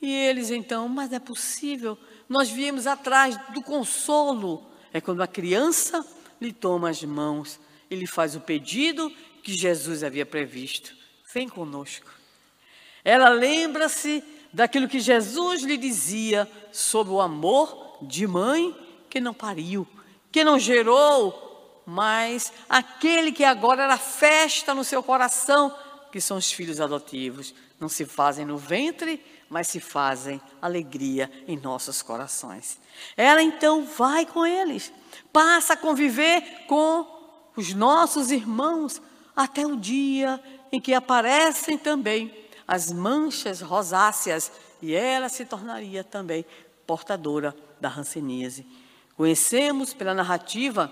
E eles então, mas é possível, nós viemos atrás do consolo. É quando a criança lhe toma as mãos e lhe faz o pedido que Jesus havia previsto. Vem conosco. Ela lembra-se daquilo que Jesus lhe dizia sobre o amor de mãe que não pariu, que não gerou, mas aquele que agora era festa no seu coração, que são os filhos adotivos. Não se fazem no ventre, mas se fazem alegria em nossos corações. Ela então vai com eles, passa a conviver com os nossos irmãos até o dia em que aparecem também as manchas rosáceas e ela se tornaria também portadora da ranceníase. Conhecemos pela narrativa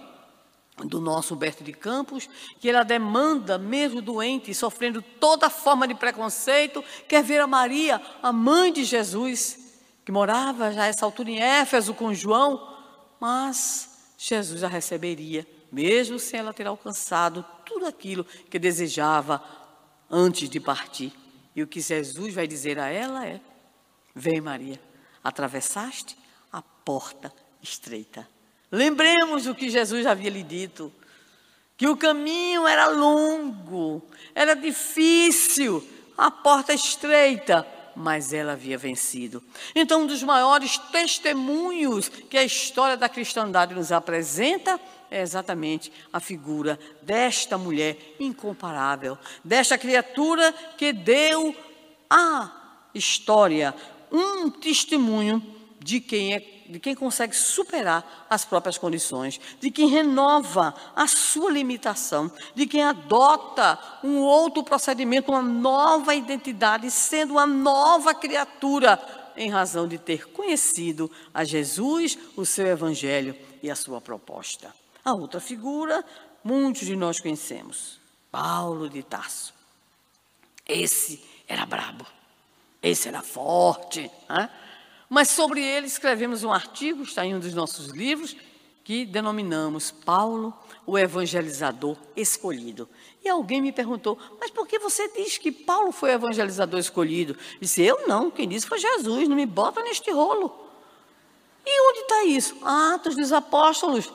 do nosso Humberto de Campos, que ela demanda, mesmo doente, sofrendo toda forma de preconceito, quer ver a Maria, a mãe de Jesus, que morava já a essa altura em Éfeso com João, mas Jesus a receberia, mesmo sem ela ter alcançado tudo aquilo que desejava antes de partir. E o que Jesus vai dizer a ela é: Vem, Maria, atravessaste a porta estreita. Lembremos o que Jesus havia lhe dito: que o caminho era longo, era difícil, a porta estreita, mas ela havia vencido. Então, um dos maiores testemunhos que a história da cristandade nos apresenta é exatamente a figura desta mulher incomparável, desta criatura que deu à história um testemunho de quem é de quem consegue superar as próprias condições, de quem renova a sua limitação, de quem adota um outro procedimento, uma nova identidade, sendo uma nova criatura em razão de ter conhecido a Jesus, o seu evangelho e a sua proposta. A outra figura, muitos de nós conhecemos, Paulo de Tarso. Esse era brabo, esse era forte, né? Mas sobre ele escrevemos um artigo, está em um dos nossos livros, que denominamos Paulo, o evangelizador escolhido. E alguém me perguntou, mas por que você diz que Paulo foi o evangelizador escolhido? Disse, eu não, quem disse foi Jesus, não me bota neste rolo. E onde está isso? Atos dos Apóstolos.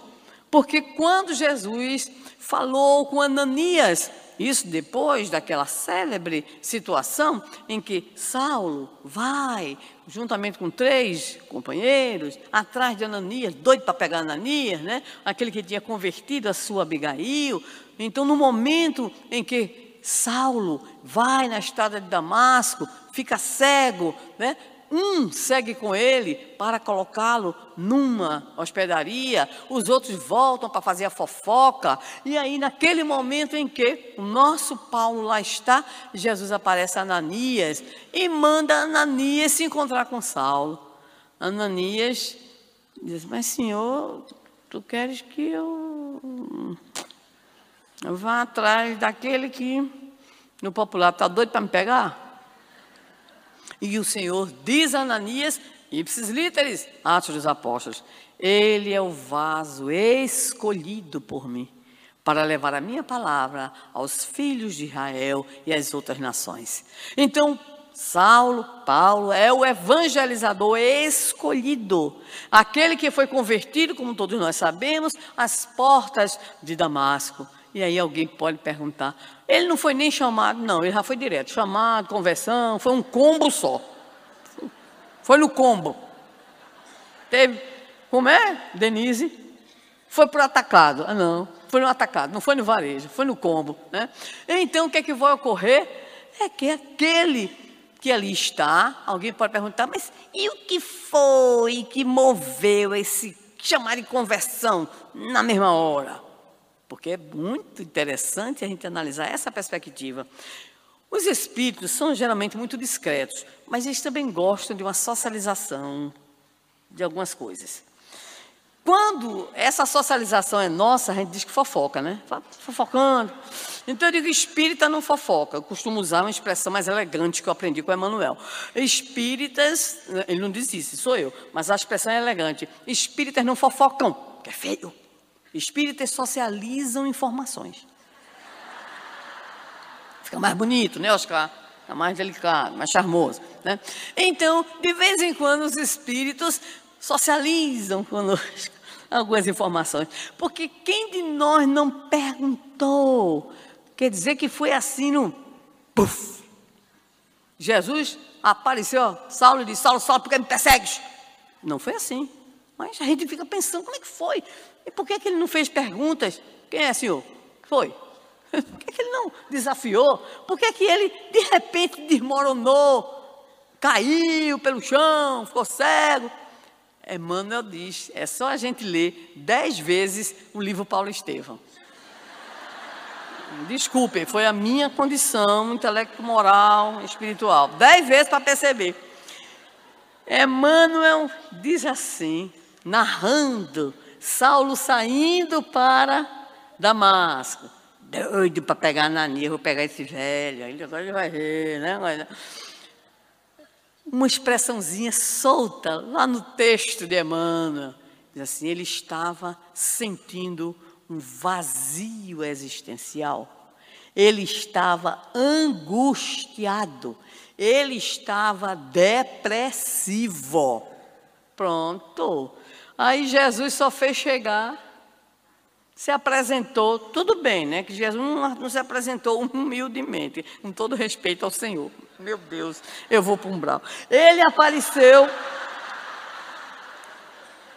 Porque quando Jesus falou com Ananias, isso depois daquela célebre situação em que Saulo vai, juntamente com três companheiros, atrás de Ananias, doido para pegar Ananias, né? aquele que tinha convertido a sua Abigail. Então, no momento em que Saulo vai na estrada de Damasco, fica cego, né? Um segue com ele para colocá-lo numa hospedaria, os outros voltam para fazer a fofoca, e aí, naquele momento em que o nosso Paulo lá está, Jesus aparece a Ananias e manda Ananias se encontrar com Saulo. Ananias diz: Mas, senhor, tu queres que eu, vá atrás daquele que no popular está doido para me pegar? E o Senhor diz a Ananias, ipsis literis, Atos dos Apóstolos, ele é o vaso escolhido por mim para levar a minha palavra aos filhos de Israel e às outras nações. Então, Saulo, Paulo, é o evangelizador escolhido, aquele que foi convertido, como todos nós sabemos, às portas de Damasco. E aí alguém pode perguntar: ele não foi nem chamado, não, ele já foi direto chamado, conversão, foi um combo só. Foi no combo. Teve, como é, Denise? Foi para o atacado. Ah, não, foi no atacado, não foi no varejo, foi no combo. Né? Então o que é que vai ocorrer? É que aquele que ali está, alguém pode perguntar, mas e o que foi que moveu esse chamar de conversão na mesma hora? Porque é muito interessante a gente analisar essa perspectiva. Os espíritos são geralmente muito discretos, mas eles também gostam de uma socialização de algumas coisas. Quando essa socialização é nossa, a gente diz que fofoca, né? Fofocando. Então eu digo espírita não fofoca. Eu costumo usar uma expressão mais elegante que eu aprendi com o Emmanuel. Espíritas, ele não diz isso, sou eu, mas a expressão é elegante. Espíritas não fofocam, que é feio. Espíritas socializam informações. Fica mais bonito, né, Oscar? é mais delicado, mais charmoso. Né? Então, de vez em quando, os espíritos socializam conosco algumas informações. Porque quem de nós não perguntou? Quer dizer que foi assim no. Puf. Jesus apareceu, Saulo disse: Saulo, Saulo, por que me persegues? Não foi assim. Mas a gente fica pensando: como é que foi? E por que, que ele não fez perguntas? Quem é, senhor? Foi. Por que, que ele não desafiou? Por que, que ele, de repente, desmoronou, caiu pelo chão, ficou cego? Emmanuel diz: é só a gente ler dez vezes o livro Paulo Estevão. Desculpem, foi a minha condição intelecto, moral, espiritual. Dez vezes para perceber. Emmanuel diz assim, narrando Saulo saindo para Damasco. Doido para pegar Ananias, vou pegar esse velho, agora ele vai ver, né? Uma expressãozinha solta lá no texto de Emmanuel. Diz assim, ele estava sentindo um vazio existencial. Ele estava angustiado. Ele estava depressivo. Pronto. Aí Jesus só fez chegar, se apresentou, tudo bem, né? Que Jesus não, não se apresentou humildemente, com todo respeito ao Senhor. Meu Deus, eu vou para um brau. Ele apareceu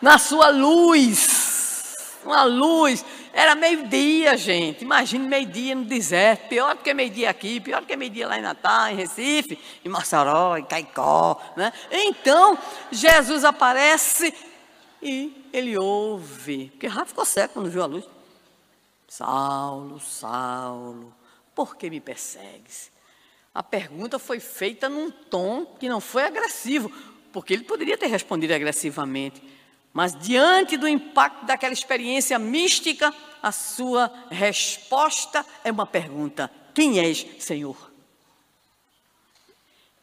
na sua luz, uma luz. Era meio-dia, gente. Imagine meio-dia no deserto. Pior do que meio-dia aqui, pior do que meio-dia lá em Natal, em Recife, em Mossoró, em Caicó. Né? Então, Jesus aparece e ele ouve, porque Rafa ficou cego quando viu a luz. Saulo, Saulo, por que me persegues? A pergunta foi feita num tom que não foi agressivo, porque ele poderia ter respondido agressivamente. Mas diante do impacto daquela experiência mística, a sua resposta é uma pergunta: Quem és, Senhor?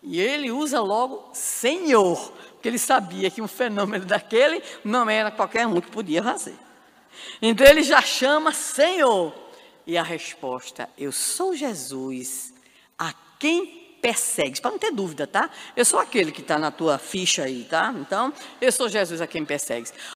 E ele usa logo Senhor, porque ele sabia que um fenômeno daquele não era qualquer um que podia fazer. Então ele já chama Senhor. E a resposta: Eu sou Jesus, a quem persegues. Para não ter dúvida, tá? Eu sou aquele que está na tua ficha aí, tá? Então, eu sou Jesus a quem persegues.